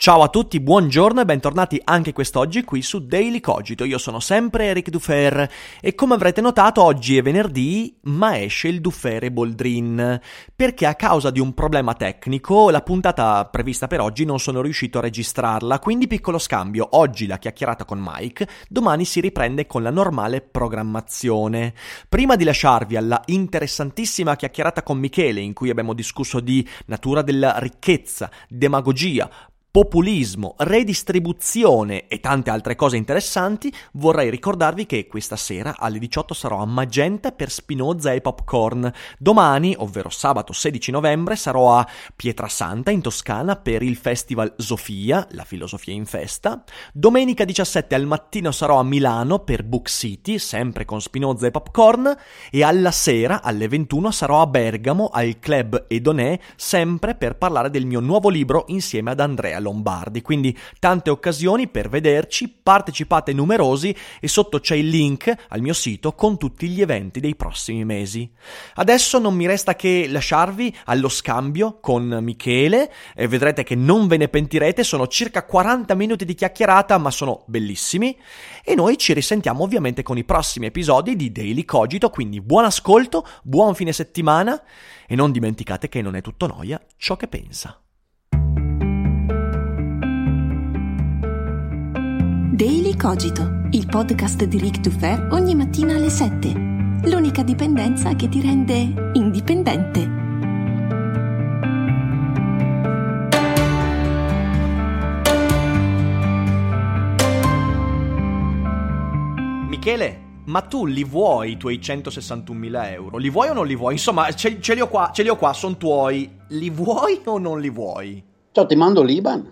Ciao a tutti, buongiorno e bentornati anche quest'oggi qui su Daily Cogito. Io sono sempre Eric Dufer e come avrete notato oggi è venerdì, ma esce il Dufere Boldrin, perché a causa di un problema tecnico la puntata prevista per oggi non sono riuscito a registrarla, quindi piccolo scambio, oggi la chiacchierata con Mike, domani si riprende con la normale programmazione. Prima di lasciarvi alla interessantissima chiacchierata con Michele in cui abbiamo discusso di natura della ricchezza, demagogia, populismo, redistribuzione e tante altre cose interessanti, vorrei ricordarvi che questa sera alle 18 sarò a Magenta per Spinoza e Popcorn. Domani, ovvero sabato 16 novembre, sarò a Pietrasanta in Toscana per il festival Sofia, la filosofia in festa. Domenica 17 al mattino sarò a Milano per Book City, sempre con Spinoza e Popcorn. E alla sera, alle 21, sarò a Bergamo al Club Edonè, sempre per parlare del mio nuovo libro insieme ad Andrea Lombardi. Quindi tante occasioni per vederci, partecipate numerosi e sotto c'è il link al mio sito con tutti gli eventi dei prossimi mesi. Adesso non mi resta che lasciarvi allo scambio con Michele e vedrete che non ve ne pentirete, sono circa 40 minuti di chiacchierata ma sono bellissimi e noi ci risentiamo ovviamente con i prossimi episodi di Daily Cogito, quindi buon ascolto, buon fine settimana e non dimenticate che non è tutto noia ciò che pensa. Daily Cogito, il podcast di Rick Dufer ogni mattina alle 7. L'unica dipendenza che ti rende indipendente. Michele, ma tu li vuoi i tuoi 161.000 euro? Li vuoi o non li vuoi? Insomma, ce, ce li ho qua, ce li ho qua, sono tuoi. Li vuoi o non li vuoi? Ciao, ti mando l'Iban.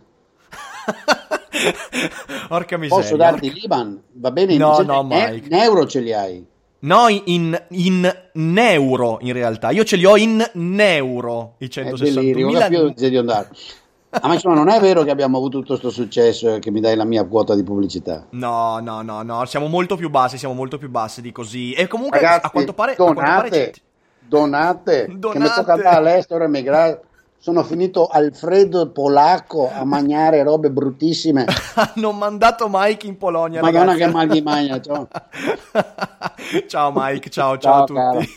Orca miseria. Posso darti l'Iban? Va bene? No, in, no, in, Mike. in euro ce li hai. No, in, in euro in realtà. Io ce li ho in euro i È delirio, ora 161.000. più di andare. Ah, ma insomma, non è vero che abbiamo avuto tutto questo successo e che mi dai la mia quota di pubblicità. No, no, no, no, siamo molto più bassi, siamo molto più bassi di così. E comunque Ragazzi, a quanto pare... a quanto pare donate, donate, che mi Donate. tocca andare all'estero e emigrare. Sono finito Alfredo polacco a mangiare robe bruttissime. Hanno mandato Mike in Polonia, Madonna ragazzi. che mal di magna, ciao. ciao Mike, ciao, ciao, Ciao, a tutti.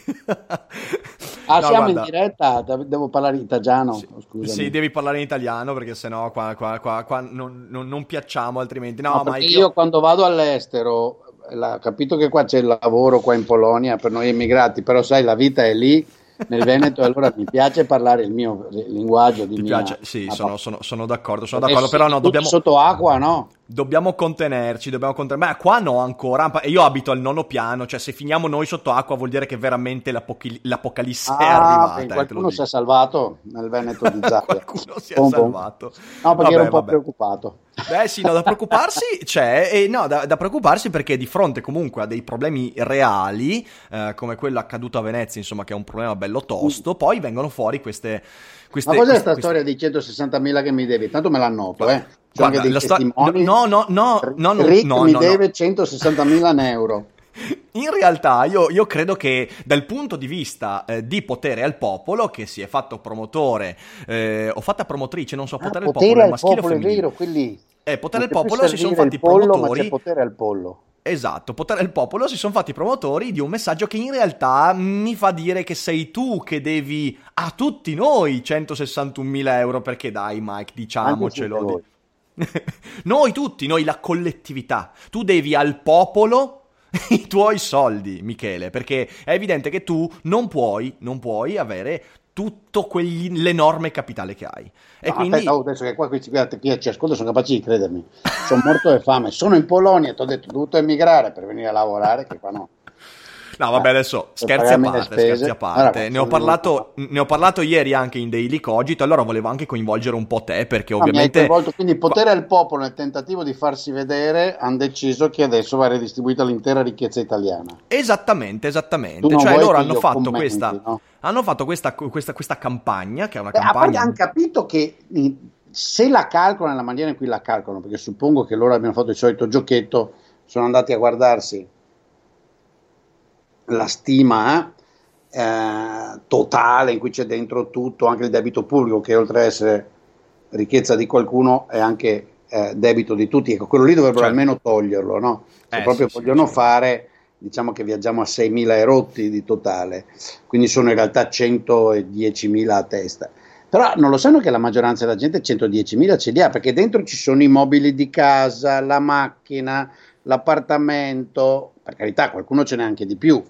Ah, No, siamo guarda, in diretta? Devo parlare italiano? Oh, scusami. Sì, devi parlare in italiano perché sennò qua, qua, qua, qua non, non- non piacciamo altrimenti. No, No, Mike, io quando vado all'estero, la- capito che qua c'è il lavoro qua in Polonia per noi immigrati, però sai, la vita è lì nel Veneto, allora mi piace parlare il mio linguaggio di ti mia- piace? Sì, sono, sono- sono d'accordo, sono d'accordo, però no, dobbiamo... sotto acqua, no? Dobbiamo contenerci, dobbiamo contenerci. Ma qua no ancora. E io abito al nono piano, cioè se finiamo noi sotto acqua vuol dire che veramente l'apochi- l'apocalisse è Ah, arrivata. ok, eh, te lo qualcuno si è salvato nel Veneto di Zappia. Qualcuno si è salvato. No, perché Vabbè, ero un po' vabbè. preoccupato. Beh sì, no, da preoccuparsi c'è, e no, da, da preoccuparsi perché di fronte comunque a dei problemi reali, eh, come quello accaduto a Venezia, insomma, che è un problema bello tosto, poi vengono fuori queste... queste Ma cos'è questa storia di 160.000 che mi devi? Tanto me la noto, eh. Guarda, dei sto- no, no, no, no, no, Rick no, mi no, no. deve 160.000 euro. In realtà io, io credo che dal punto di vista eh, di potere al popolo, che si è fatto promotore, eh, o fatta promotrice, non so, Ah, potere al popolo è al maschile o popolo, è femminile? vero, quelli... Eh, potere al popolo si sono fatti pollo, promotori. Ma c'è potere al pollo. Esatto, potere al popolo si sono fatti promotori di un messaggio che in realtà mi fa dire che sei tu che devi a tutti noi 161.000 euro perché dai Mike, diciamocelo. noi tutti, noi la collettività. Tu devi al popolo i tuoi soldi, Michele, perché è evidente che tu non puoi, non puoi avere tutto quegli- l'enorme capitale che hai. E No, quindi aspetta, oh, adesso che qua qui chi ci ascolta sono capaci di credermi. Sono morto di fame. Sono in Polonia, ti ho detto, ho dovuto emigrare per venire a lavorare, che qua no. No, vabbè, adesso scherzi a parte, scherzi a parte. Allora, ne, ho parlato, ne ho parlato ieri anche in Daily Cogito, allora volevo anche coinvolgere un po' te, perché hai ovviamente... coinvolto, quindi potere al popolo nel tentativo di farsi vedere hanno deciso che adesso va redistribuita l'intera ricchezza italiana. Esattamente, esattamente. Cioè loro hanno fatto commenti, questa... no? Hanno fatto questa, questa, questa campagna, che è una Beh, campagna... hanno capito che se la calcolano nella maniera in cui la calcolano, perché suppongo che loro abbiano fatto il solito giochetto, sono andati a guardarsi la stima eh, totale in cui c'è dentro tutto, anche il debito pubblico, che oltre ad essere ricchezza di qualcuno è anche eh, debito di tutti. Ecco, quello lì dovrebbero certo. almeno toglierlo, no? Se eh, proprio sì, vogliono sì, fare, diciamo che viaggiamo a 6.000 erotti di totale, quindi sono in realtà 110.000 a testa. Però non lo sanno che la maggioranza della gente 110.000 ce li ha, perché dentro ci sono i mobili di casa, la macchina, l'appartamento, per carità qualcuno ce n'è anche di più,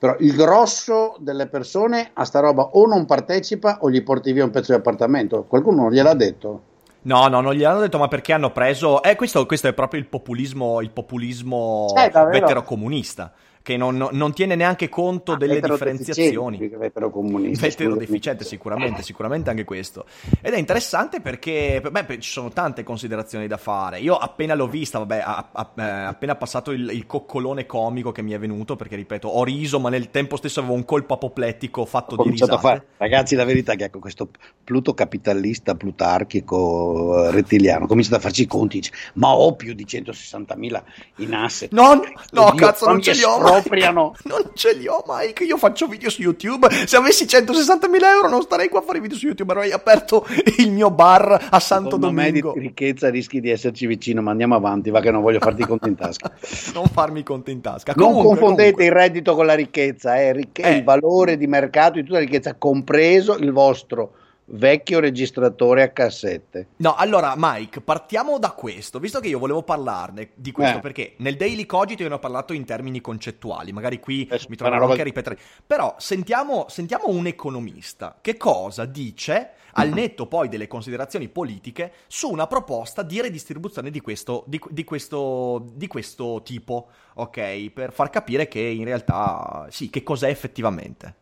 però il grosso delle persone a sta roba o non partecipa o gli porti via un pezzo di appartamento. Qualcuno non gliel'ha detto? No, no, non gliel'hanno detto, ma perché hanno preso... Eh, questo, questo è proprio il populismo, il populismo eh, veterocomunista che non, non, tiene neanche conto ah, delle differenziazioni. Veterodeficiente, sicuramente, sicuramente anche questo. Ed è interessante perché beh, ci sono tante considerazioni da fare. Io appena l'ho vista, vabbè, a, a, a, eh, appena passato il, il, coccolone comico che mi è venuto, perché ripeto, ho riso, ma nel tempo stesso avevo un colpo apoplettico fatto ho di risate. Fare, ragazzi, la verità è che ecco, questo Pluto capitalista, plutarchico, eh, rettiliano, comincia a farci i conti, dice, ma ho più di 160.000 in asset. No, no, no cazzo, non ce li ho appropriano. non ce li ho, Mike. Io faccio video su YouTube. Se avessi 160.000 euro, non starei qua a fare video su YouTube. Avrei aperto il mio bar a Santo Secondo Domingo. Me di ricchezza rischi di esserci vicino, ma andiamo avanti. Va che non voglio farti conti in tasca. non farmi conti in tasca. Non comunque, confondete comunque. il reddito con la ricchezza, eh. Ricche- eh. il valore di mercato di tutta la ricchezza, compreso il vostro vecchio registratore a cassette. No, allora Mike, partiamo da questo, visto che io volevo parlarne di questo eh. perché nel Daily Cogito io ne ho parlato in termini concettuali, magari qui eh, mi troverò anche a ripetere, però sentiamo, sentiamo un economista che cosa dice al netto poi delle considerazioni politiche su una proposta di redistribuzione di questo, di, di questo, di questo tipo, ok? Per far capire che in realtà sì, che cos'è effettivamente.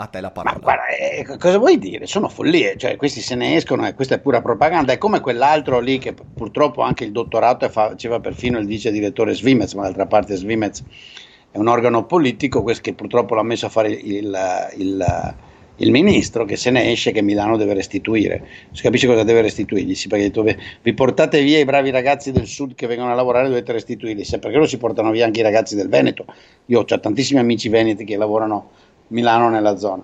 A te la parola. Ma guarda, eh, cosa vuoi dire? Sono follie, cioè questi se ne escono e questa è pura propaganda. È come quell'altro lì che purtroppo anche il dottorato faceva perfino il vice direttore Svimez, ma d'altra parte Svimez è un organo politico, questo che purtroppo l'ha messo a fare il, il, il ministro che se ne esce che Milano deve restituire. Si capisce cosa deve restituirgli? Sì, perché dove vi portate via i bravi ragazzi del sud che vengono a lavorare dovete restituirli, se perché non si portano via anche i ragazzi del Veneto. Io ho tantissimi amici veneti che lavorano Milano nella zona.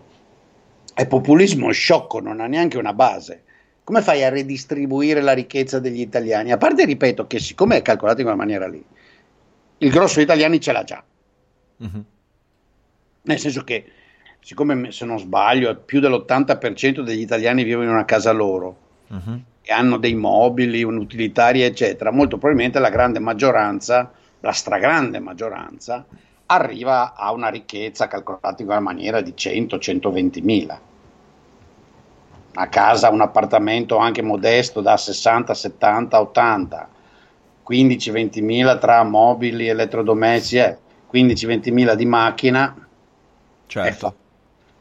È populismo sciocco, non ha neanche una base. Come fai a redistribuire la ricchezza degli italiani? A parte, ripeto, che siccome è calcolato in quella maniera lì, il grosso degli italiani ce l'ha già. Mm-hmm. Nel senso che, siccome se non sbaglio, più dell'80% degli italiani vivono in una casa loro mm-hmm. e hanno dei mobili, utilitari, eccetera, molto probabilmente la grande maggioranza, la stragrande maggioranza, arriva a una ricchezza calcolata in quella maniera di 100-120 mila. Una casa, un appartamento anche modesto da 60, 70, 80, 15-20 mila tra mobili, elettrodomestici, eh, 15-20 mila di macchina, certo. Ecco,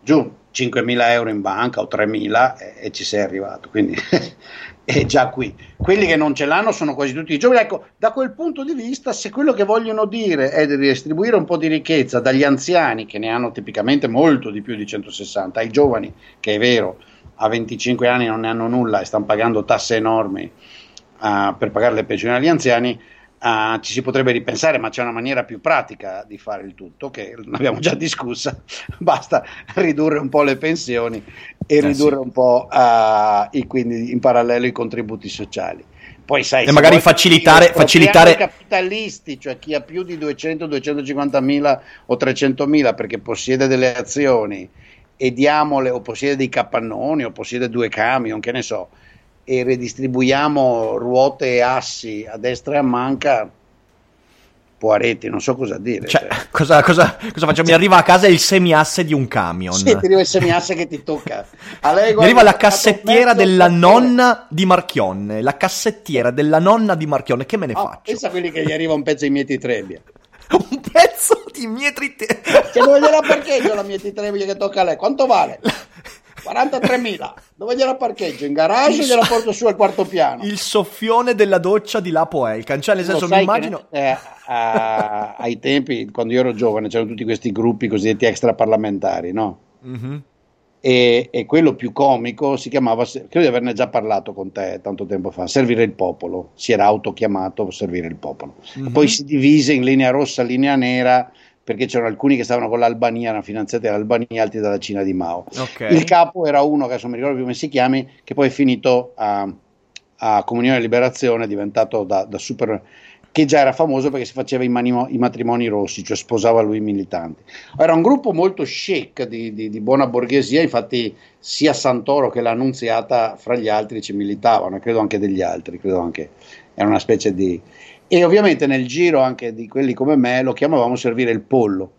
giù 5 mila euro in banca o 3 mila e, e ci sei arrivato. Quindi è già qui. Quelli che non ce l'hanno sono quasi tutti i giovani. Ecco, da quel punto di vista, se quello che vogliono dire è di distribuire un po' di ricchezza dagli anziani, che ne hanno tipicamente molto di più di 160, ai giovani, che è vero, a 25 anni non ne hanno nulla e stanno pagando tasse enormi uh, per pagare le pensioni agli anziani, Uh, ci si potrebbe ripensare, ma c'è una maniera più pratica di fare il tutto, che l'abbiamo già discussa, basta ridurre un po' le pensioni e eh ridurre sì. un po' uh, i, quindi in parallelo i contributi sociali. Poi sai, e magari facilitare, facilitare... i capitalisti, cioè chi ha più di 200, 250 mila o 300 mila perché possiede delle azioni e diamole o possiede dei capannoni o possiede due camion, che ne so, e redistribuiamo ruote e assi a destra e a manca, Poaretti, non so cosa dire. Cioè, cioè. Cosa, cosa, cosa, faccio? Mi arriva a casa il semiasse di un camion. Sì, ti arriva il semiasse che ti tocca. Lei, Mi arriva la cassettiera della nonna di Marchionne. La cassettiera della nonna di Marchionne. Che me ne oh, faccio? Pensa a quelli che gli arriva un pezzo di Mieti Trebbia. un pezzo di Mieti Trebbia? Che dove gliela parcheggio la Mieti Trebbia che tocca a lei? Quanto vale? 43.000. Dove gliela parcheggio? In garage o gliela porto su al quarto piano? Il soffione della doccia di Lapo Elkan. Cioè, nel senso, mi immagino... Che, eh, a, ai tempi, quando io ero giovane, c'erano tutti questi gruppi cosiddetti extraparlamentari, no? Mm-hmm. e, e, quello più comico si chiamava, credo di averne già parlato con te tanto tempo fa, Servire il Popolo, si era autochiamato Servire il Popolo. Mm-hmm. Poi si divise in linea rossa, linea nera, perché c'erano alcuni che stavano con l'Albania, erano finanziati dall'Albania, altri dalla Cina di Mao. Okay. Il capo era uno, che adesso non mi ricordo più come si chiami, che poi è finito a, a Comunione e Liberazione, è diventato da, da super che già era famoso perché si faceva i, manimo, i, matrimoni rossi, cioè sposava lui i militanti. Era un gruppo molto chic di, di, di, buona borghesia, infatti sia Santoro che l'Annunziata fra gli altri ci militavano, credo anche degli altri, credo anche, era una specie di... E ovviamente nel giro anche di quelli come me lo chiamavamo servire il pollo.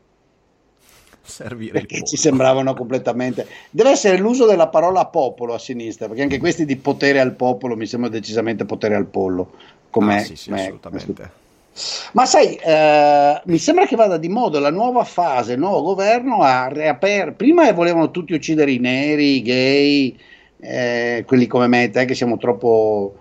Servire perché ci sembravano completamente. Deve essere l'uso della parola popolo a sinistra, perché anche questi di potere al popolo mi sembra decisamente potere al pollo come... Ah, sì, sì, assolutamente. Ma sai, eh, mi sembra che vada di moda la nuova fase, il nuovo governo a reaper. Prima volevano tutti uccidere i neri, i gay, eh, quelli come me te che siamo troppo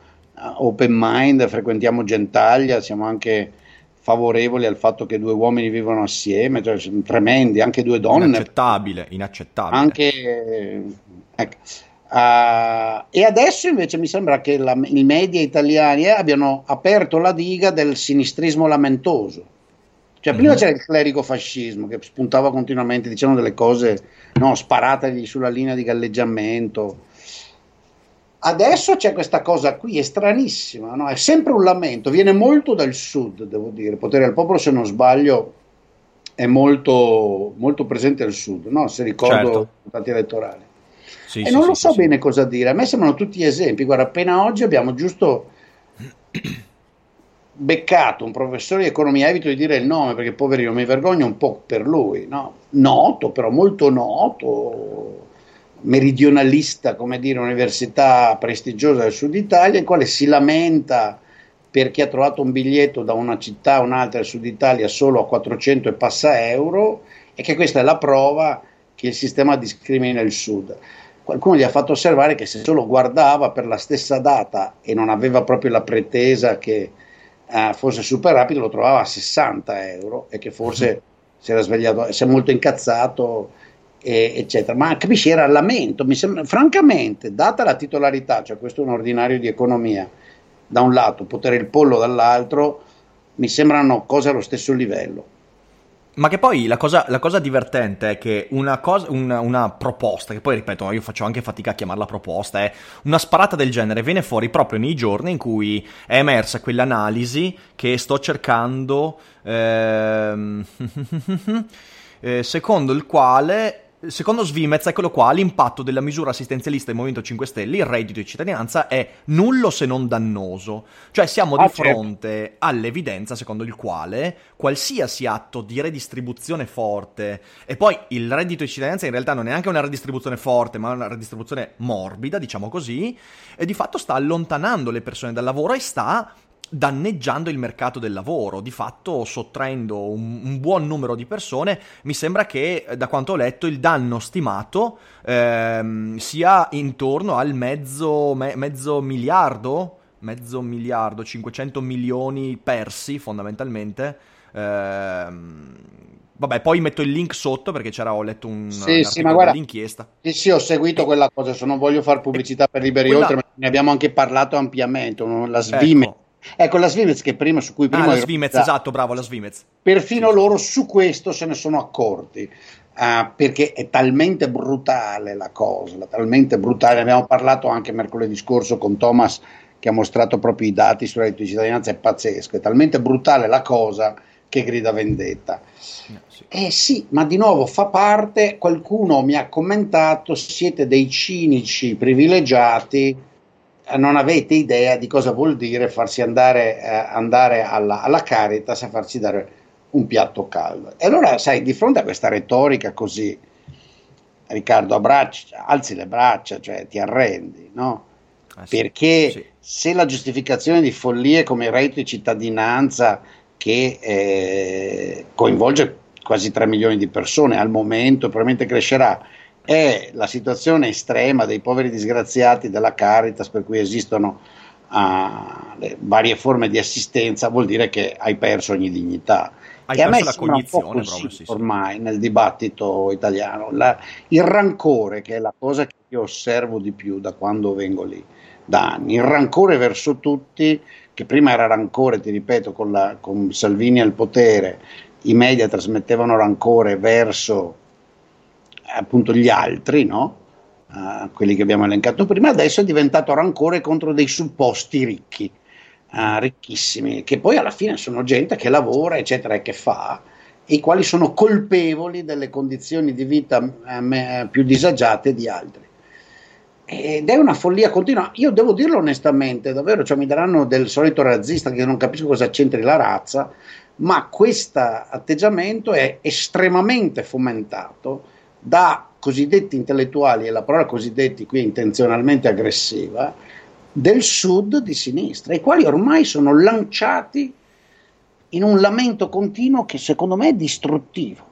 open mind, frequentiamo Gentaglia, siamo anche favorevoli al fatto che due uomini vivono assieme, cioè sono tremendi, anche due donne. Inaccettabile, inaccettabile. Anche, eh, ecco. Uh, e adesso invece mi sembra che la, i media italiani eh, abbiano aperto la diga del sinistrismo lamentoso. Cioè, prima mm-hmm. c'era il clerico fascismo che spuntava continuamente dicendo delle cose no, sparategli sulla linea di galleggiamento. Adesso c'è questa cosa qui, è stranissima, no? è sempre un lamento, viene molto dal sud, devo dire. Potere al popolo, se non sbaglio, è molto, molto presente al sud, no? se ricordo certo. i elettorali. Sì, e sì, non lo so bene cosa dire. A me sembrano tutti esempi. Guarda, appena oggi abbiamo giusto beccato un professore di economia, evito di dire il nome perché poverino mi vergogno un po' per lui, no? noto, però molto noto, meridionalista, come dire, università prestigiosa del sud Italia, il quale si lamenta perché ha trovato un biglietto da una città a un'altra del sud Italia solo a 400 e passa euro e che questa è la prova che il sistema discrimina il sud. Qualcuno gli ha fatto osservare che se solo guardava per la stessa data e non aveva proprio la pretesa che uh, fosse super rapido, lo trovava a 60 euro e che forse si era svegliato, si è molto incazzato, e, eccetera. Ma capisci, era lamento, mi sembra, francamente, data la titolarità, cioè questo è un ordinario di economia, da un lato, potere il pollo dall'altro, mi sembrano cose allo stesso livello. Ma che poi la cosa, la cosa, divertente è che una, cosa, una, una, proposta, che poi ripeto, io faccio anche fatica a chiamarla proposta, è una sparata del genere viene fuori proprio nei giorni in cui è emersa quell'analisi che sto cercando, ehm, eh, secondo il quale Secondo Svimez, eccolo qua, l'impatto della misura assistenzialista del Movimento 5 Stelle, il reddito di cittadinanza, è nullo se non dannoso. Cioè siamo ah, di certo. fronte all'evidenza secondo il quale qualsiasi atto di redistribuzione forte, e poi il reddito di cittadinanza in realtà non è neanche una redistribuzione forte, ma una redistribuzione morbida, diciamo così, e di fatto sta allontanando le persone dal lavoro e sta danneggiando il mercato del lavoro, di fatto sottraendo un, un, buon numero di persone. Mi sembra che, da quanto ho letto, il danno stimato ehm, sia intorno al mezzo, me, mezzo miliardo, mezzo miliardo, 500 milioni persi fondamentalmente. Ehm, Vabbè, poi metto il link sotto perché c'era, ho letto un sì, sì, ma guarda, dell'inchiesta. Sì, sì, ho seguito quella cosa, se non voglio fare pubblicità per Liberi quella... Oltre, ma ne abbiamo anche parlato ampiamente, la Svime. Ecco. Ecco, la Svimez che prima su cui prima... Ah, la Svimez, esatto, bravo, la Svimez. Perfino sì, loro su questo se ne sono accorti. Uh, perché è talmente brutale la cosa, talmente brutale. Abbiamo parlato anche mercoledì scorso con Thomas che ha mostrato proprio i dati sulla reddito di cittadinanza, è pazzesco, è talmente brutale la cosa che grida vendetta. No, sì. Eh sì, ma di nuovo fa parte, qualcuno mi ha commentato, siete dei cinici privilegiati non avete idea di cosa vuol dire farsi andare, eh, andare alla, alla Caritas a farsi dare un piatto caldo. E allora, sai, di fronte a questa retorica così, Riccardo, abbraccia, alzi le braccia, cioè ti arrendi, no? Ah, sì, Perché sì. se la giustificazione di follie come reddito di cittadinanza che eh, coinvolge quasi 3 milioni di persone al momento, probabilmente crescerà, è la situazione estrema dei poveri disgraziati della Caritas, per cui esistono uh, le varie forme di assistenza, vuol dire che hai perso ogni dignità. Hai che perso la sembra un po' cognizione così proprio, sì, sì. ormai nel dibattito italiano. La- il rancore, che è la cosa che io osservo di più da quando vengo lì, da anni, il rancore verso tutti, che prima era rancore, ti ripeto, con, la- con Salvini al potere, i media trasmettevano rancore verso appunto gli altri, no? Eh, quelli che abbiamo elencato prima, adesso è diventato rancore contro dei supposti ricchi, eh, ricchissimi, che poi alla fine sono gente che lavora, eccetera, e che fa, i quali sono colpevoli delle condizioni di vita me- più disagiate di altri. Ed è una follia continua. Io devo dirlo onestamente, davvero, cioè mi daranno del solito razzista che non capisco cosa c'entri la razza, ma questo atteggiamento è estremamente fomentato da cosiddetti intellettuali, e la parola cosiddetti qui è intenzionalmente aggressiva, del sud di sinistra, i quali ormai sono lanciati in un lamento continuo che secondo me è distruttivo.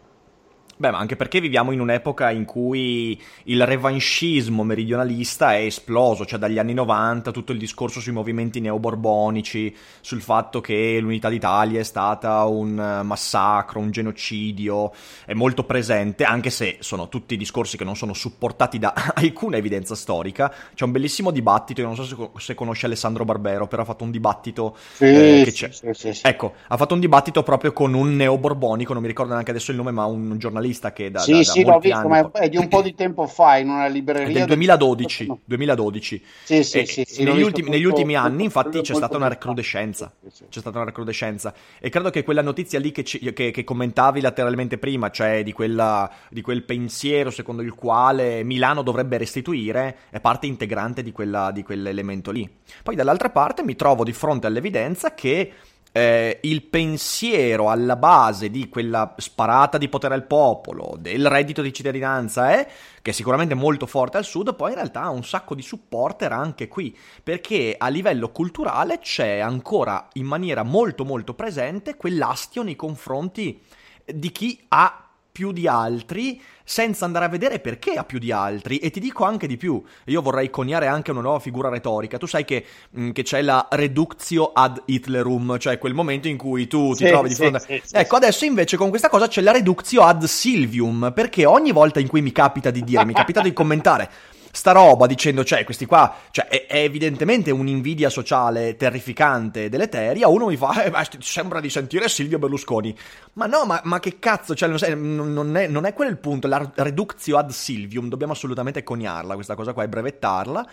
Beh, ma anche perché viviamo in un'epoca in cui il revanchismo meridionalista è esploso, cioè dagli anni 90 tutto il discorso sui movimenti neoborbonici, sul fatto che l'unità d'Italia è stata un eh, massacro, un genocidio, è molto presente, anche se sono tutti discorsi che non sono supportati da alcuna evidenza storica. C'è un bellissimo dibattito, io non so se, se conosce Alessandro Barbero, però ha fatto un dibattito Sì, eh, che c'è. sì, sì. Ecco, ha fatto un dibattito proprio con un neoborbonico, non mi ricordo neanche adesso il nome, ma un giornalista che da, Sì, da- sì, molti visto, anni... è di un po' di tempo fa in una libreria. del 2012, 2012. Sì, sì, sì, sì, negli, ultimi, molto- negli ultimi molto- anni, infatti, molto c'è stata una recrudescenza. C'è stata una recrudescenza. E credo che quella notizia lì che, ci- che- che commentavi lateralmente prima, cioè di, quella- di quel pensiero secondo il quale Milano dovrebbe restituire, è parte integrante di, quella- di quell'elemento lì. Poi dall'altra parte mi trovo di fronte all'evidenza che eh, il pensiero alla base di quella sparata di potere al popolo, del reddito di cittadinanza, è che è sicuramente molto forte al sud, poi in realtà ha un sacco di supporter anche qui, perché a livello culturale c'è ancora in maniera molto molto presente quell'astio nei confronti di chi ha più di altri senza andare a vedere perché ha più di altri. E ti dico anche di più io vorrei coniare anche una nuova figura retorica. Tu sai che, mh, che c'è la reductio ad Hitlerum cioè quel momento in cui tu ti Sì, trovi di fronte sì, sì, ecco adesso invece con questa cosa c'è la reductio ad Silvium perché ogni volta in cui mi capita di dire mi capita di commentare sta roba dicendo, cioè, questi qua, cioè, è, è evidentemente un'invidia sociale terrificante, deleteria, uno mi fa, eh, ma sembra di sentire Silvio Berlusconi. Ma no, ma, ma che cazzo, cioè, non, è, non è quello il punto, la reductio ad Silvium, dobbiamo assolutamente coniarla, questa cosa qua, e brevettarla.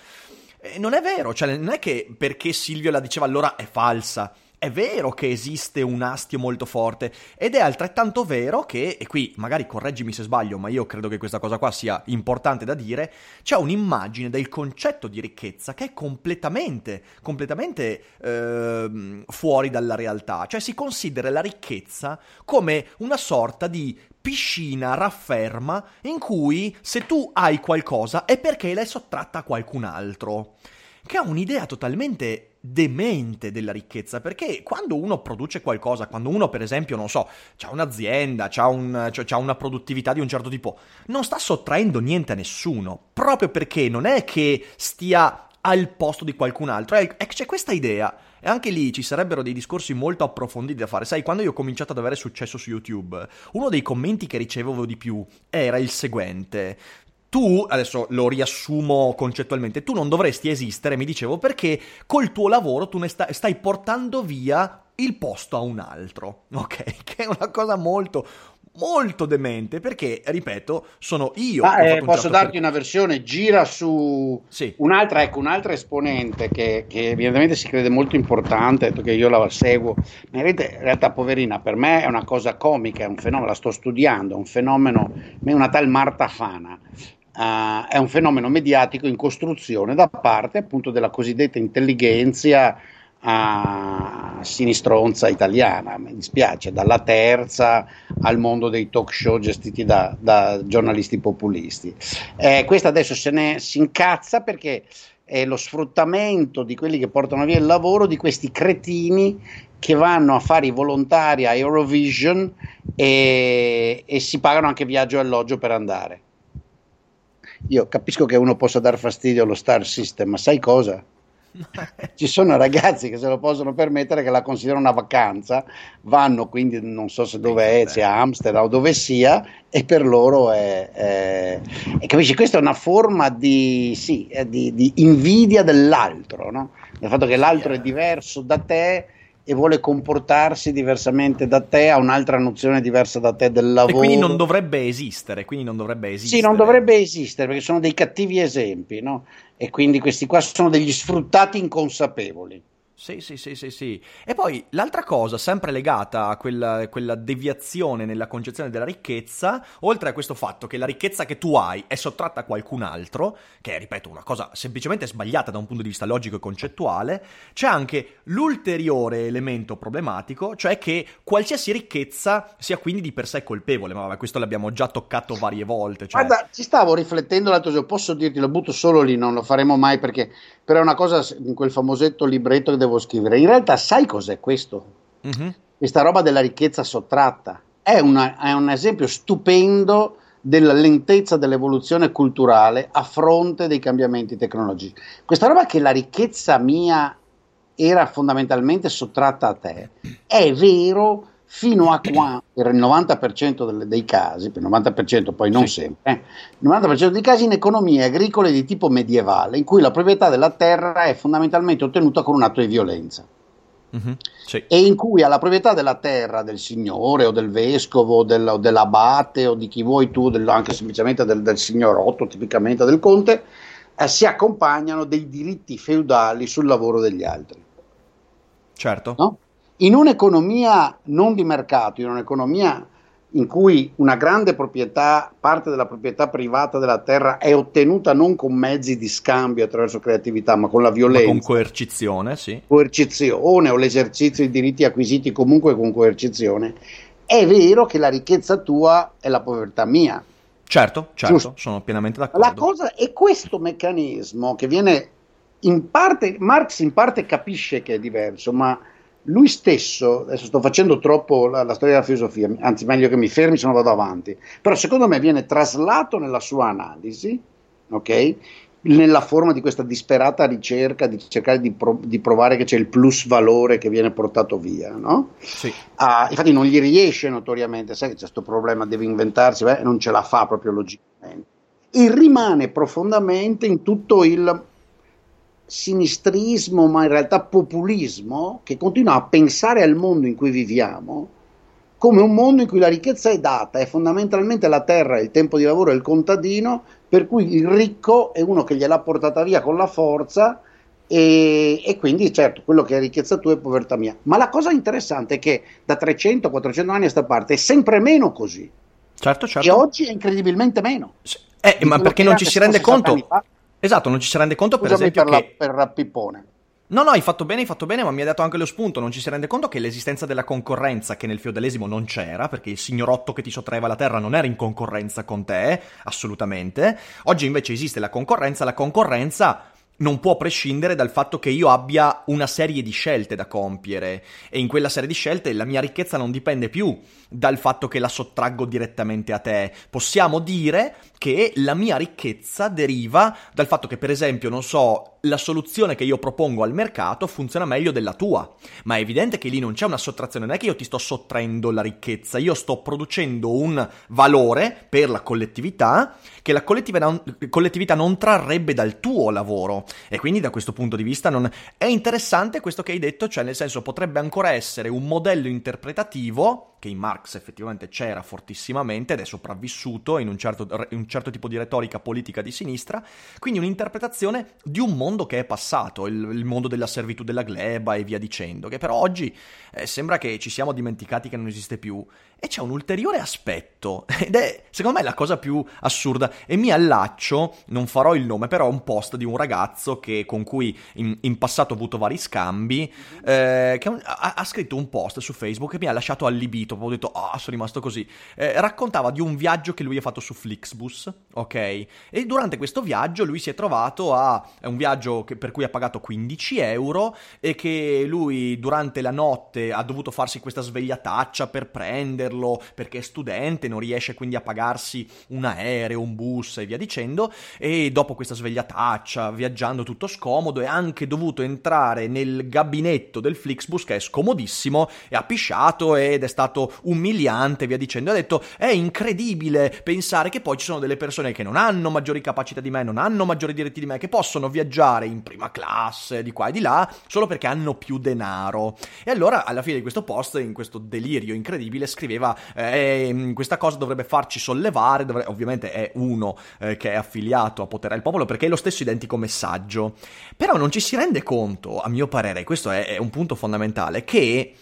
Non è vero, cioè, non è che perché Silvio la diceva allora è falsa. È vero che esiste un astio molto forte ed è altrettanto vero che, e qui magari correggimi se sbaglio, ma io credo che questa cosa qua sia importante da dire, c'è un'immagine del concetto di ricchezza che è completamente, completamente ehm, fuori dalla realtà. Cioè si considera la ricchezza come una sorta di piscina rafferma in cui se tu hai qualcosa è perché l'hai sottratta a qualcun altro che ha un'idea totalmente demente della ricchezza, perché quando uno produce qualcosa, quando uno per esempio, non so, ha un'azienda, ha un, una produttività di un certo tipo, non sta sottraendo niente a nessuno, proprio perché non è che stia al posto di qualcun altro, è, è- c'è questa idea. E anche lì ci sarebbero dei discorsi molto approfonditi da fare. Sai, quando io ho cominciato ad avere successo su YouTube, uno dei commenti che ricevevo di più era il seguente. Tu, adesso lo riassumo concettualmente, tu non dovresti esistere, mi dicevo, perché col tuo lavoro tu ne sta- stai portando via il posto a un altro, ok? Che è una cosa molto, molto demente, perché, ripeto, sono io ho eh, posso certo darti per- una versione, gira su Sì. un'altra, ecco, un'altra esponente che, che evidentemente si crede molto importante, detto che io la seguo, ma in realtà, in realtà, poverina, per me è una cosa comica, è un fenomeno, la sto studiando, è un fenomeno, è una tal Marta Fana, Ah, è un fenomeno mediatico in costruzione da parte appunto della cosiddetta intelligenza ah, sinistronza italiana, mi dispiace, dalla terza al mondo dei talk show gestiti da, da giornalisti populisti. Eh, questa adesso se ne si incazza perché è lo sfruttamento di quelli che portano via il lavoro di questi cretini che vanno a fare i volontari a Eurovision e, e si pagano anche viaggio e alloggio per andare. Io capisco che uno possa dar fastidio allo star system, ma sai cosa? Ci sono ragazzi che se lo possono permettere, che la considerano una vacanza, vanno quindi non so se dove è, se a Amsterdam o dove sia, e per loro è, è, è capisci, questa è una forma di, sì, di, di invidia dell'altro, no? del fatto che l'altro è diverso da te e vuole comportarsi diversamente da te, ha un'altra nozione diversa da te del lavoro. E quindi non dovrebbe esistere, quindi non dovrebbe esistere. Sì, non dovrebbe esistere perché sono dei cattivi esempi, no? E quindi questi qua sono degli sfruttati inconsapevoli. Sì, sì, sì, sì, sì. E poi l'altra cosa, sempre legata a quella, quella, deviazione nella concezione della ricchezza, oltre a questo fatto che la ricchezza che tu hai è sottratta a qualcun altro, che è, ripeto, una cosa semplicemente sbagliata da un punto di vista logico e concettuale, c'è anche l'ulteriore elemento problematico, cioè che qualsiasi ricchezza sia quindi di per sé colpevole. Ma vabbè, questo l'abbiamo già toccato varie volte. Cioè... Guarda, ci stavo riflettendo l'altro giorno, posso dirti, lo butto solo lì, non lo faremo mai perché però è una cosa in quel famosetto libretto che devo scrivere. In realtà sai cos'è questo? Mm-hmm. Questa roba della ricchezza sottratta. È, una, è un esempio stupendo della lentezza dell'evoluzione culturale a fronte dei cambiamenti tecnologici. Questa roba che la ricchezza mia era fondamentalmente sottratta a te, è vero fino a qua, per il 90% delle, dei casi, per il 90% poi non sì. sempre, eh, il 90% dei casi in economie agricole di tipo medievale, in cui la proprietà della terra è fondamentalmente ottenuta con un atto di violenza. Mm-hmm, sì. E in cui alla proprietà della terra del signore o del vescovo o, del, o dell'abate o di chi vuoi tu, del, anche semplicemente del, del signorotto, tipicamente del conte, eh, si accompagnano dei diritti feudali sul lavoro degli altri. Certo. No? In un'economia non di mercato, in un'economia in cui una grande proprietà, parte della proprietà privata della terra è ottenuta non con mezzi di scambio attraverso creatività, ma con la violenza. Ma con coercizione, sì. Coercizione o l'esercizio di diritti acquisiti comunque con coercizione. È vero che la ricchezza tua è la povertà mia. Certo, certo, Giusto. sono pienamente d'accordo. La cosa è questo meccanismo che viene in parte, Marx in parte capisce che è diverso, ma lui stesso, adesso sto facendo troppo la, la, storia della filosofia, anzi meglio che mi fermi se no vado avanti, però secondo me viene traslato nella sua analisi, ok? Nella forma di questa disperata ricerca di cercare di, pro, di provare che c'è il plus valore che viene portato via, no? Sì. Ah, infatti non gli riesce notoriamente, sai che c'è questo problema, deve inventarsi, beh, non ce la fa proprio logicamente. E rimane profondamente in tutto il sinistrismo, ma in realtà populismo, che continua a pensare al mondo in cui viviamo come un mondo in cui la ricchezza è data, è fondamentalmente la terra, il tempo di lavoro e il contadino, per cui il ricco è uno che gliel'ha portata via con la forza e, e, quindi certo quello che è ricchezza tua è povertà mia. Ma la cosa interessante è che da 300-400 anni a questa parte è sempre meno così. Certo, certo. E oggi è incredibilmente meno. Eh, ma perché non ci si rende conto? Esatto, non ci si rende conto Scusami per esempio per che... La, per Pippone. No, no, hai fatto bene, hai fatto bene, ma mi ha dato anche lo spunto. Non ci si rende conto che l'esistenza della concorrenza, che nel feudalesimo non c'era, perché il signorotto che ti sottraeva la terra non era in concorrenza con te, assolutamente. Oggi invece esiste la concorrenza, la concorrenza non può prescindere dal fatto che io abbia una serie di scelte da compiere e in quella serie di scelte la mia ricchezza non dipende più dal fatto che la sottraggo direttamente a te. Possiamo dire che la mia ricchezza deriva dal fatto che, per esempio, non so, la soluzione che io propongo al mercato funziona meglio della tua. Ma è evidente che lì non c'è una sottrazione, non è che io ti sto sottraendo la ricchezza, io sto producendo un valore per la collettività che la collettività non, trarrebbe dal tuo lavoro. E quindi da questo punto di vista non... è interessante questo che hai detto, cioè nel senso potrebbe ancora essere un modello interpretativo che in Marx effettivamente c'era fortissimamente ed è sopravvissuto in un certo, in un certo tipo di retorica politica di sinistra, quindi un'interpretazione di un mondo che è passato, il, il mondo della servitù della gleba e via dicendo, che però oggi eh, sembra che ci siamo dimenticati che non esiste più. E c'è un ulteriore aspetto, ed è secondo me la cosa più assurda, e mi allaccio, non farò il nome, però un post di un ragazzo che, con cui in, in passato ho avuto vari scambi, eh, che ha, ha, scritto un post su Facebook che mi ha lasciato allibito ho detto, ah, oh, sono rimasto così. Eh, raccontava di un viaggio che lui ha fatto su Flixbus, ok? E durante questo viaggio lui si è trovato a... è un viaggio che, per cui ha pagato 15 euro e che lui durante la notte ha dovuto farsi questa svegliataccia per prenderlo, perché è studente, non riesce quindi a pagarsi un aereo, un bus e via dicendo, e dopo questa svegliataccia, viaggiando tutto scomodo, è anche dovuto entrare nel gabinetto del Flixbus, che è scomodissimo, e ha pisciato ed è stato umiliante, via dicendo. Ha detto, è incredibile pensare che poi ci sono delle persone che non hanno maggiori capacità di me, non hanno maggiori diritti di me, che possono viaggiare in prima classe, di qua e di là, solo perché hanno più denaro. E allora, alla fine di questo post, in questo delirio incredibile, scriveva, eh, questa cosa dovrebbe farci sollevare, dovrebbe... ovviamente è uno eh, che è affiliato a Potere al Popolo, perché è lo stesso identico messaggio. Però non ci si rende conto, a mio parere, questo è, è un punto fondamentale, che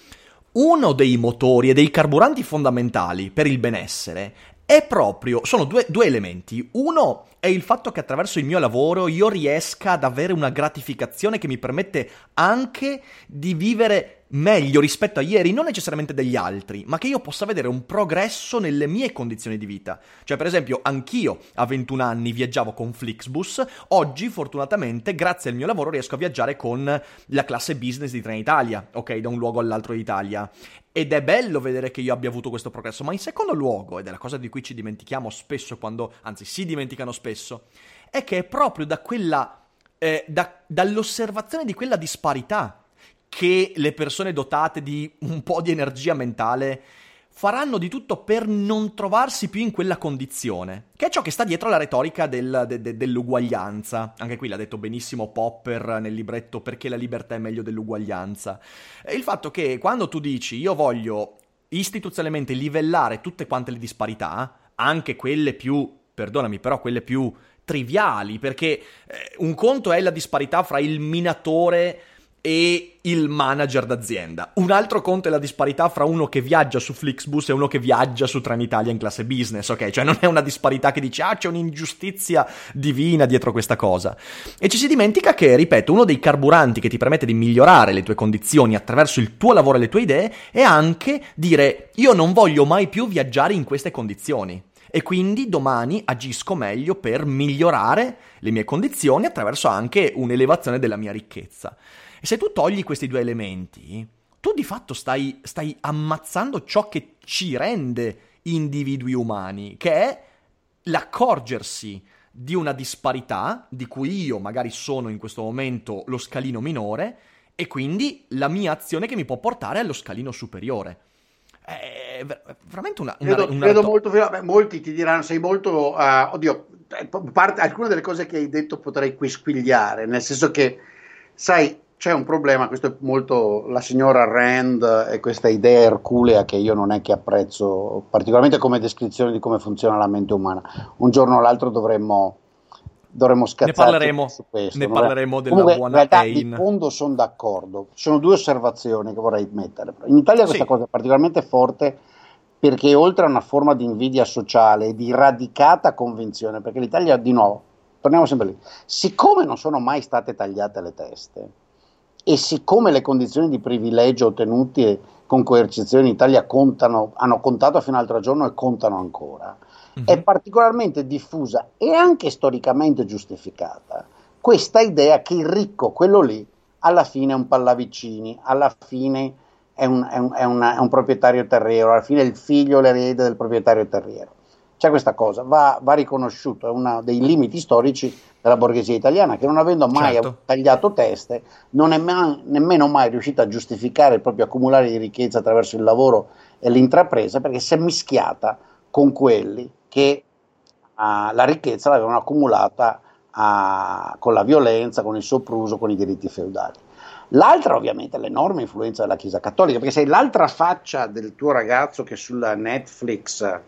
uno dei motori e dei carburanti fondamentali per il benessere è proprio, sono due, due, elementi. Uno è il fatto che attraverso il mio lavoro io riesca ad avere una gratificazione che mi permette anche di vivere meglio rispetto a ieri, non necessariamente degli altri, ma che io possa vedere un progresso nelle mie condizioni di vita. Cioè, per esempio, anch'io a 21 anni viaggiavo con Flixbus, oggi fortunatamente, grazie al mio lavoro, riesco a viaggiare con la classe business di Trenitalia, ok, da un luogo all'altro d'Italia. Ed è bello vedere che io abbia avuto questo progresso, ma in secondo luogo, ed è la cosa di cui ci dimentichiamo spesso quando, anzi si dimenticano spesso, è che è proprio da quella, eh, da, dall'osservazione di quella disparità che le persone dotate di un po' di energia mentale faranno di tutto per non trovarsi più in quella condizione, che è ciò che sta dietro la retorica del, de, de, dell'uguaglianza. Anche qui l'ha detto benissimo Popper nel libretto Perché la libertà è meglio dell'uguaglianza. Il fatto che quando tu dici io voglio istituzionalmente livellare tutte quante le disparità, anche quelle più, perdonami, però quelle più triviali, perché eh, un conto è la disparità fra il minatore e il manager d'azienda. Un altro conto è la disparità fra uno che viaggia su Flixbus e uno che viaggia su Trenitalia in classe business, ok? Cioè non è una disparità che dice ah c'è un'ingiustizia divina dietro questa cosa. E ci si dimentica che, ripeto, uno dei carburanti che ti permette di migliorare le tue condizioni attraverso il tuo lavoro e le tue idee è anche dire io non voglio mai più viaggiare in queste condizioni e quindi domani agisco meglio per migliorare le mie condizioni attraverso anche un'elevazione della mia ricchezza. E se tu togli questi due elementi, tu di fatto stai, stai ammazzando ciò che ci rende individui umani, che è l'accorgersi di una disparità di cui io magari sono in questo momento lo scalino minore e quindi la mia azione che mi può portare allo scalino superiore. È veramente una... una, credo, una credo molto, beh, molti ti diranno sei molto... Uh, oddio, parte, alcune delle cose che hai detto potrei qui squigliare, nel senso che, sai, c'è un problema, questo è molto la signora Rand e questa idea erculea che io non è che apprezzo particolarmente come descrizione di come funziona la mente umana. Un giorno o l'altro dovremmo, dovremmo ne parleremo, su questo. Ne parleremo della Comunque, buona realtà, Ain. in fondo sono d'accordo. Ci sono due osservazioni che vorrei mettere. In Italia questa Sì. cosa è particolarmente forte perché oltre a una forma di invidia sociale e di radicata convinzione, perché l'Italia di nuovo, torniamo sempre lì, siccome non sono mai state tagliate le teste, e siccome le condizioni di privilegio ottenute con coercizione in Italia contano, hanno contato fino all'altro giorno e contano ancora, Mhm. è particolarmente diffusa e anche storicamente giustificata questa idea che il ricco, quello lì, alla fine è un pallavicini, alla fine è un, è un- è una- è un proprietario terriero, alla fine è il figlio, l'erede del proprietario terriero. C'è questa cosa, va, va riconosciuto, è uno dei limiti storici della borghesia italiana che non avendo mai Certo. tagliato teste non è ma- nemmeno mai riuscita a giustificare il proprio accumulare di ricchezza attraverso il lavoro e l'intrapresa perché si è mischiata con quelli che ah, la ricchezza l'avevano accumulata ah, con la violenza, con il sopruso, con i diritti feudali. L'altra ovviamente è l'enorme influenza della Chiesa Cattolica, perché sei l'altra faccia del tuo ragazzo che sulla Netflix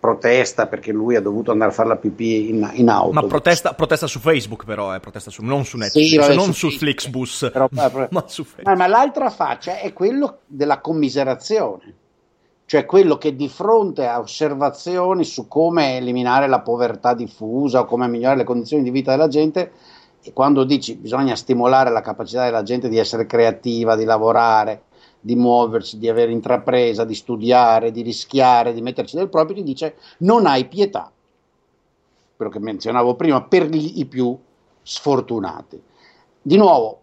protesta perché lui ha dovuto andare a fare la pipì in, in auto. Ma protesta, protesta su Facebook però, eh, protesta su, non su Netflix, Sì, vabbè, non su su. Flixbus, Però- però- ma su Ma, Facebook. ma l'altra faccia è quello della commiserazione, cioè quello che di fronte a osservazioni su come eliminare la povertà diffusa o come migliorare le condizioni di vita della gente, e quando dici bisogna stimolare la capacità della gente di essere creativa, di lavorare, di muoversi, di avere intrapresa, di studiare, di rischiare, di metterci del proprio, ti dice non hai pietà, quello che menzionavo prima, per i più sfortunati. Di nuovo,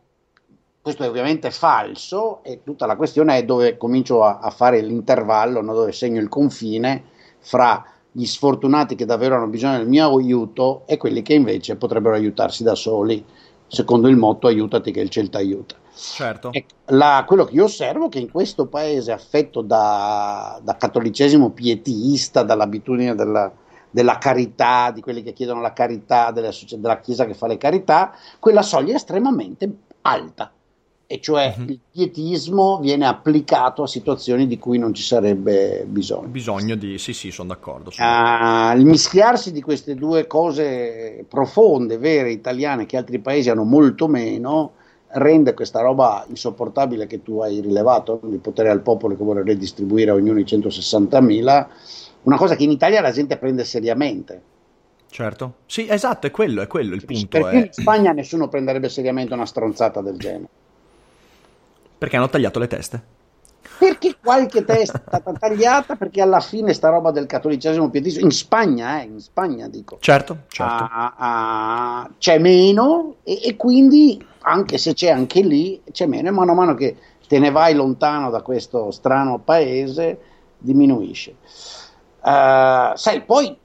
questo è ovviamente falso e tutta la questione è dove comincio a, a fare l'intervallo, no? dove segno il confine fra gli sfortunati che davvero hanno bisogno del mio aiuto e quelli che invece potrebbero aiutarsi da soli, secondo il motto aiutati che il cielo ti aiuta. Certo. La, quello che io osservo è che in questo paese affetto da, da cattolicesimo pietista, dall'abitudine della, della, carità, di quelli che chiedono la carità, della, della Chiesa che fa le carità, quella soglia è estremamente alta e cioè uh-huh. il pietismo viene applicato a situazioni di cui non ci sarebbe bisogno. Bisogno di, sì, sì, sono d'accordo. Sono uh, il mischiarsi di queste due cose profonde, vere, italiane, che altri paesi hanno molto meno, rende questa roba insopportabile che tu hai rilevato, il potere al popolo che vuole redistribuire a ognuno i 160.000, una cosa che in Italia la gente prende seriamente. Certo, sì, esatto, è quello, è quello il punto. Perché è... in Spagna nessuno prenderebbe seriamente una stronzata del genere. Perché hanno tagliato le teste. Perché qualche testa è stata tagliata? Perché alla fine sta roba del cattolicesimo pietista, in Spagna, eh, in Spagna dico. Certo, certo. Ah, ah, c'è meno e, e, quindi, anche se c'è anche lì, c'è meno e mano a mano che te ne vai lontano da questo strano paese, diminuisce. Uh, sai, poi,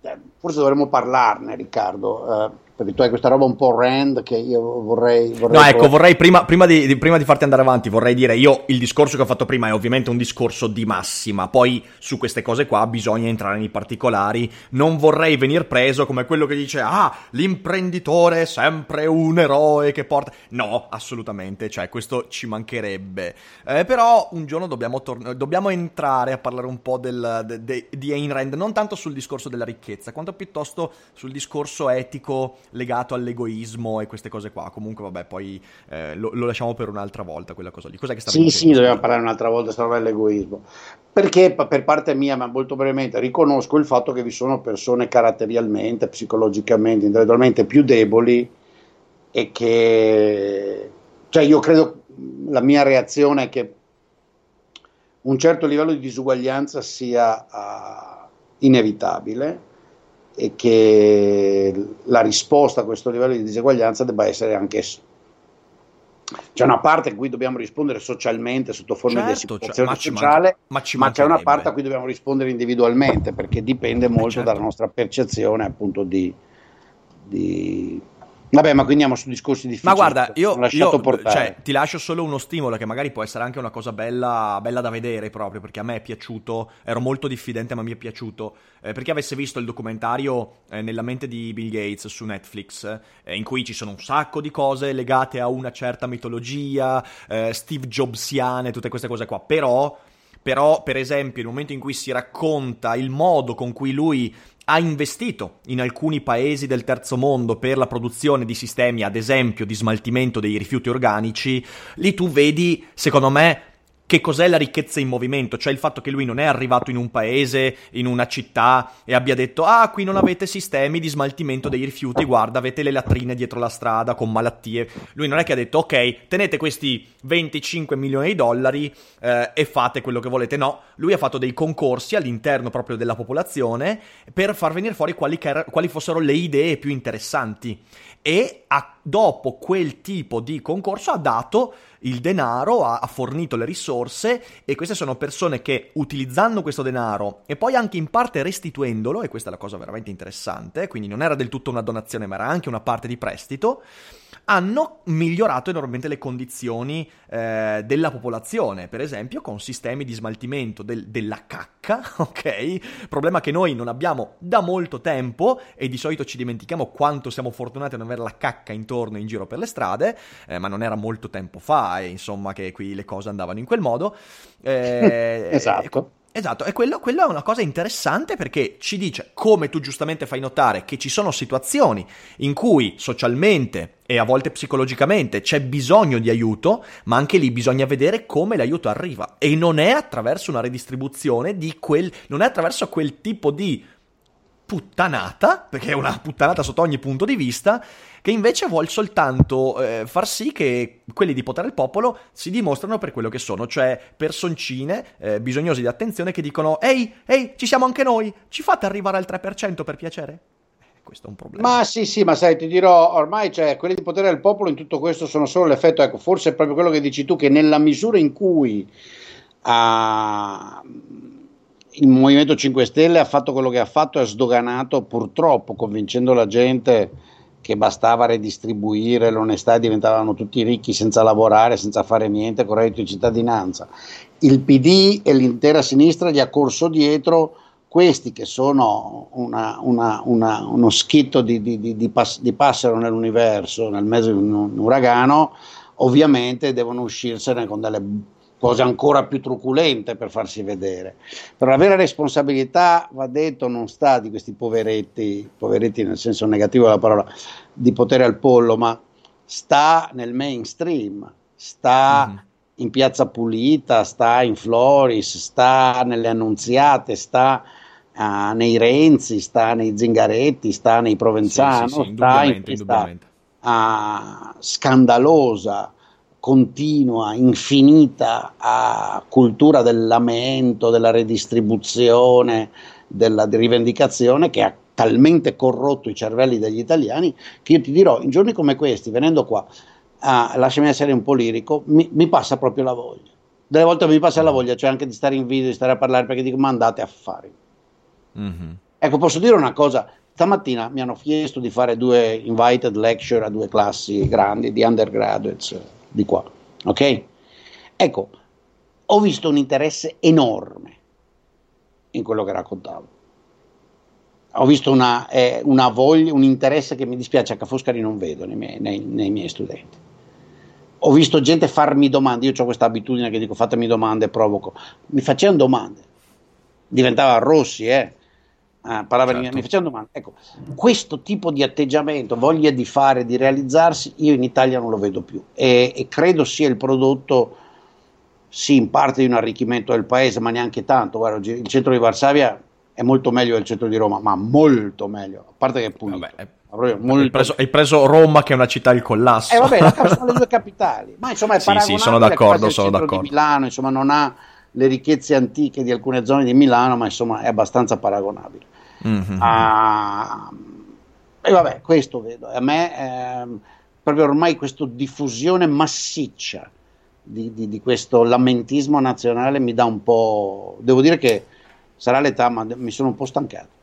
eh, forse dovremmo parlarne, Riccardo. Uh, perché tu hai questa roba un po' rand che io vorrei... vorrei no, ecco, vorrei prima, prima, di, di, prima, di, farti andare avanti, vorrei dire, io il discorso che ho fatto prima è ovviamente un discorso di massima, poi su queste cose qua bisogna entrare nei particolari, non vorrei venire preso come quello che dice, ah, l'imprenditore è sempre un eroe che porta... No, assolutamente, cioè questo ci mancherebbe. Eh, però un giorno dobbiamo, tor- dobbiamo, entrare a parlare un po' del, de, de, di Ayn Rand, non tanto sul discorso della ricchezza, quanto piuttosto sul discorso etico legato all'egoismo e queste cose qua. Comunque, vabbè, poi eh, lo, lo, lasciamo per un'altra volta quella cosa lì. Cos'è che stavi Sì, dicendo? sì, dobbiamo parlare un'altra volta sta dell'egoismo. Perché per parte mia, ma molto brevemente, riconosco il fatto che vi sono persone caratterialmente, psicologicamente, intellettualmente più deboli e che... Cioè io credo, la mia reazione è che un certo livello di disuguaglianza sia uh, inevitabile e che la risposta a questo livello di diseguaglianza debba essere anche c'è una parte a cui dobbiamo rispondere socialmente sotto forma certo, di assicurazione cioè, sociale, ma, ma c'è una parte a cui dobbiamo rispondere individualmente perché dipende molto certo. dalla nostra percezione appunto di, di Vabbè, ma quindi andiamo su discorsi difficili. Ma guarda, io, io cioè, ti lascio solo uno stimolo che magari può essere anche una cosa bella, bella da vedere proprio, perché a me è piaciuto, ero molto diffidente ma mi è piaciuto, eh, perché avesse visto il documentario eh, Nella mente di Bill Gates su Netflix, eh, in cui ci sono un sacco di cose legate a una certa mitologia, eh, Steve Jobsiane, tutte queste cose qua, però... Però, per esempio, nel momento in cui si racconta il modo con cui lui ha investito in alcuni paesi del terzo mondo per la produzione di sistemi, ad esempio, di smaltimento dei rifiuti organici, lì tu vedi, secondo me, che cos'è la ricchezza in movimento, cioè il fatto che lui non è arrivato in un paese, in una città e abbia detto ah qui non avete sistemi di smaltimento dei rifiuti, guarda avete le latrine dietro la strada con malattie. Lui non è che ha detto ok tenete questi 25 milioni di dollari eh, e fate quello che volete, no, lui ha fatto dei concorsi all'interno proprio della popolazione per far venire fuori quali, quali fossero le idee più interessanti. E ha, dopo quel tipo di concorso ha dato il denaro, ha, ha, fornito le risorse e queste sono persone che utilizzando questo denaro e poi anche in parte restituendolo, e questa è la cosa veramente interessante, quindi non era del tutto una donazione ma era anche una parte di prestito, hanno migliorato enormemente le condizioni eh, della popolazione, per esempio con sistemi di smaltimento del, della cacca, ok? Problema che noi non abbiamo da molto tempo e di solito ci dimentichiamo quanto siamo fortunati a non avere la cacca intorno in giro per le strade, eh, ma non era molto tempo fa, e insomma, che qui le cose andavano in quel modo. Eh, esatto. Esatto, e quello, quello, è una cosa interessante perché ci dice, come tu giustamente fai notare, che ci sono situazioni in cui socialmente e a volte psicologicamente c'è bisogno di aiuto, ma anche lì bisogna vedere come l'aiuto arriva. E non è attraverso una redistribuzione di quel. non è attraverso quel tipo di puttanata, perché è una puttanata sotto ogni punto di vista, che invece vuole soltanto eh, far sì che quelli di potere al popolo si dimostrano per quello che sono, cioè personcine eh, bisognosi di attenzione che dicono ehi, ehi, ci siamo anche noi, ci fate arrivare al 3% per piacere? Eh, questo è un problema. Ma sì, sì, ma sai, ti dirò, ormai cioè, quelli di potere del popolo in tutto questo sono solo l'effetto, ecco, forse è proprio quello che dici tu, che nella misura in cui uh, il Movimento 5 Stelle ha fatto quello che ha fatto e ha sdoganato purtroppo, convincendo la gente che bastava redistribuire l'onestà e diventavano tutti ricchi senza lavorare, senza fare niente, con reddito di cittadinanza. Il PD e l'intera sinistra gli ha corso dietro questi che sono una, una, una, uno schitto di, di, di, pass- di passero nell'universo, nel mezzo di un uragano, ovviamente devono uscirsene con delle cose ancora più truculente per farsi vedere. Però la vera responsabilità, va detto, non sta di questi poveretti, poveretti nel senso negativo della parola, di potere al pollo, ma sta nel mainstream, sta mm-hmm. in Piazza Pulita, sta in Floris, sta nelle Annunziate, sta uh, nei Renzi, sta nei Zingaretti, sta nei Provenzano, sì, sì, sì, sta in questa uh, scandalosa continua, infinita a cultura del lamento, della redistribuzione, della rivendicazione che ha talmente corrotto i cervelli degli italiani che io ti dirò, in giorni come questi, venendo qua, ah, lasciami essere un po' lirico, mi, mi, passa proprio la voglia. Delle volte mi passa la voglia, cioè anche di stare in video, di stare a parlare, perché dico, ma andate a fare. Mm-hmm. Ecco, posso dire una cosa, stamattina mi hanno chiesto di fare due invited lecture a due classi grandi di undergraduates di qua, ok? Ecco, ho visto un interesse enorme in quello che raccontavo. Ho visto una, eh, una voglia, un interesse che mi dispiace a Cafoscari non vedo nei miei, nei, nei miei studenti. Ho visto gente farmi domande, io ho questa abitudine che dico fatemi domande provoco. Mi facevano domande, diventava Rossi, eh? Ah, certo. mi facevano domande. Ecco, questo tipo di atteggiamento, voglia di fare, di realizzarsi, io in Italia non lo vedo più e, e credo sia il prodotto, sì, in parte di un arricchimento del paese, ma neanche tanto. Guarda, il centro di Varsavia è molto meglio del centro di Roma, ma molto meglio, a parte che è. Vabbè, molto... hai, preso, hai, preso, Roma che è una città il collasso. Eh vabbè, sono le due capitali, ma insomma è sì, sì, sono d'accordo, sono d'accordo. Milano, insomma non ha le ricchezze antiche di alcune zone di Milano, ma insomma è abbastanza paragonabile. Mm-hmm. Ah, e vabbè, questo vedo. A me eh, proprio ormai questa diffusione massiccia di, di, di, questo lamentismo nazionale mi dà un po'. Devo dire che sarà l'età, ma mi sono un po' stancato.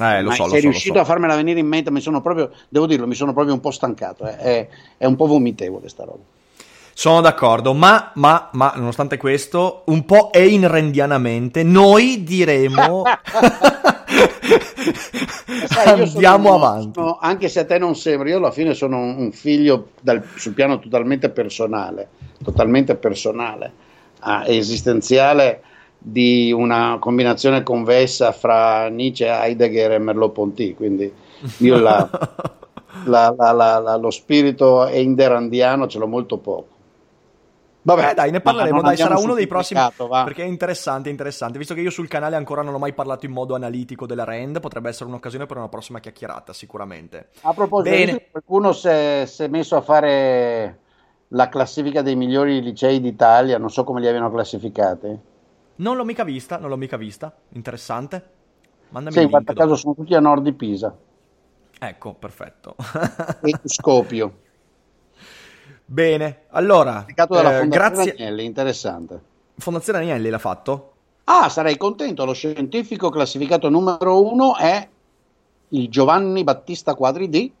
Eh, lo so, sei lo riuscito so. a farmela venire in mente, mi sono proprio, devo dirlo, mi sono proprio un po' stancato. Eh. È, è un po' vomitevole sta roba. Sono d'accordo, ma, ma, ma, nonostante questo, un po' einrendianamente, noi diremo... Sai, Andiamo sono, avanti. Sono, anche se a te non sembra, io alla fine sono un, un figlio dal, sul piano totalmente personale, totalmente personale, eh, esistenziale di una combinazione convessa fra Nietzsche, Heidegger e Merleau-Ponty, quindi io la, la, la, lo spirito einderandiano ce l'ho molto poco. Vabbè, eh, dai, ne parleremo. Dai, sarà uno dei prossimi. Va. Perché è interessante, interessante. Visto che io sul canale ancora non ho mai parlato in modo analitico della Rand, potrebbe essere un'occasione per una prossima chiacchierata, sicuramente. A proposito, Bene. qualcuno si è, messo a fare la classifica dei migliori licei d'Italia. Non so come li abbiano classificati. Non l'ho mica vista, non l'ho mica vista. Interessante. Mandami sì, guarda caso sono tutti a nord di Pisa. Ecco, perfetto. e Scopio. Bene, allora, eh, grazie. Agnelli, interessante. Fondazione Agnelli l'ha fatto? Ah, sarei contento. Lo scientifico classificato numero uno è il Giovanni Battista Quadri di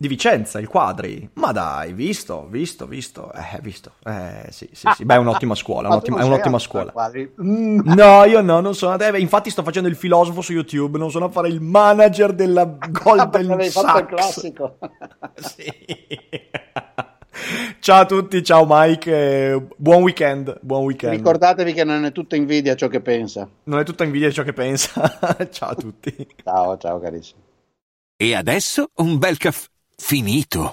di Vicenza, il Quadri. Ma dai, visto, visto, visto, eh, visto. Eh, sì, sì, sì. Beh, è un'ottima scuola, un'ottima, è un'ottima scuola. Mm. No, io no, non sono... Eh, infatti sto facendo il filosofo su YouTube, non sono a fare il manager della Golden Sachs. fatto il classico. sì. Ciao a tutti, ciao Mike, buon weekend, buon weekend. Ricordatevi che non è tutta invidia ciò che pensa. Non è tutta invidia ciò che pensa. ciao a tutti. Ciao, ciao carissimi. E adesso un bel caffè finito.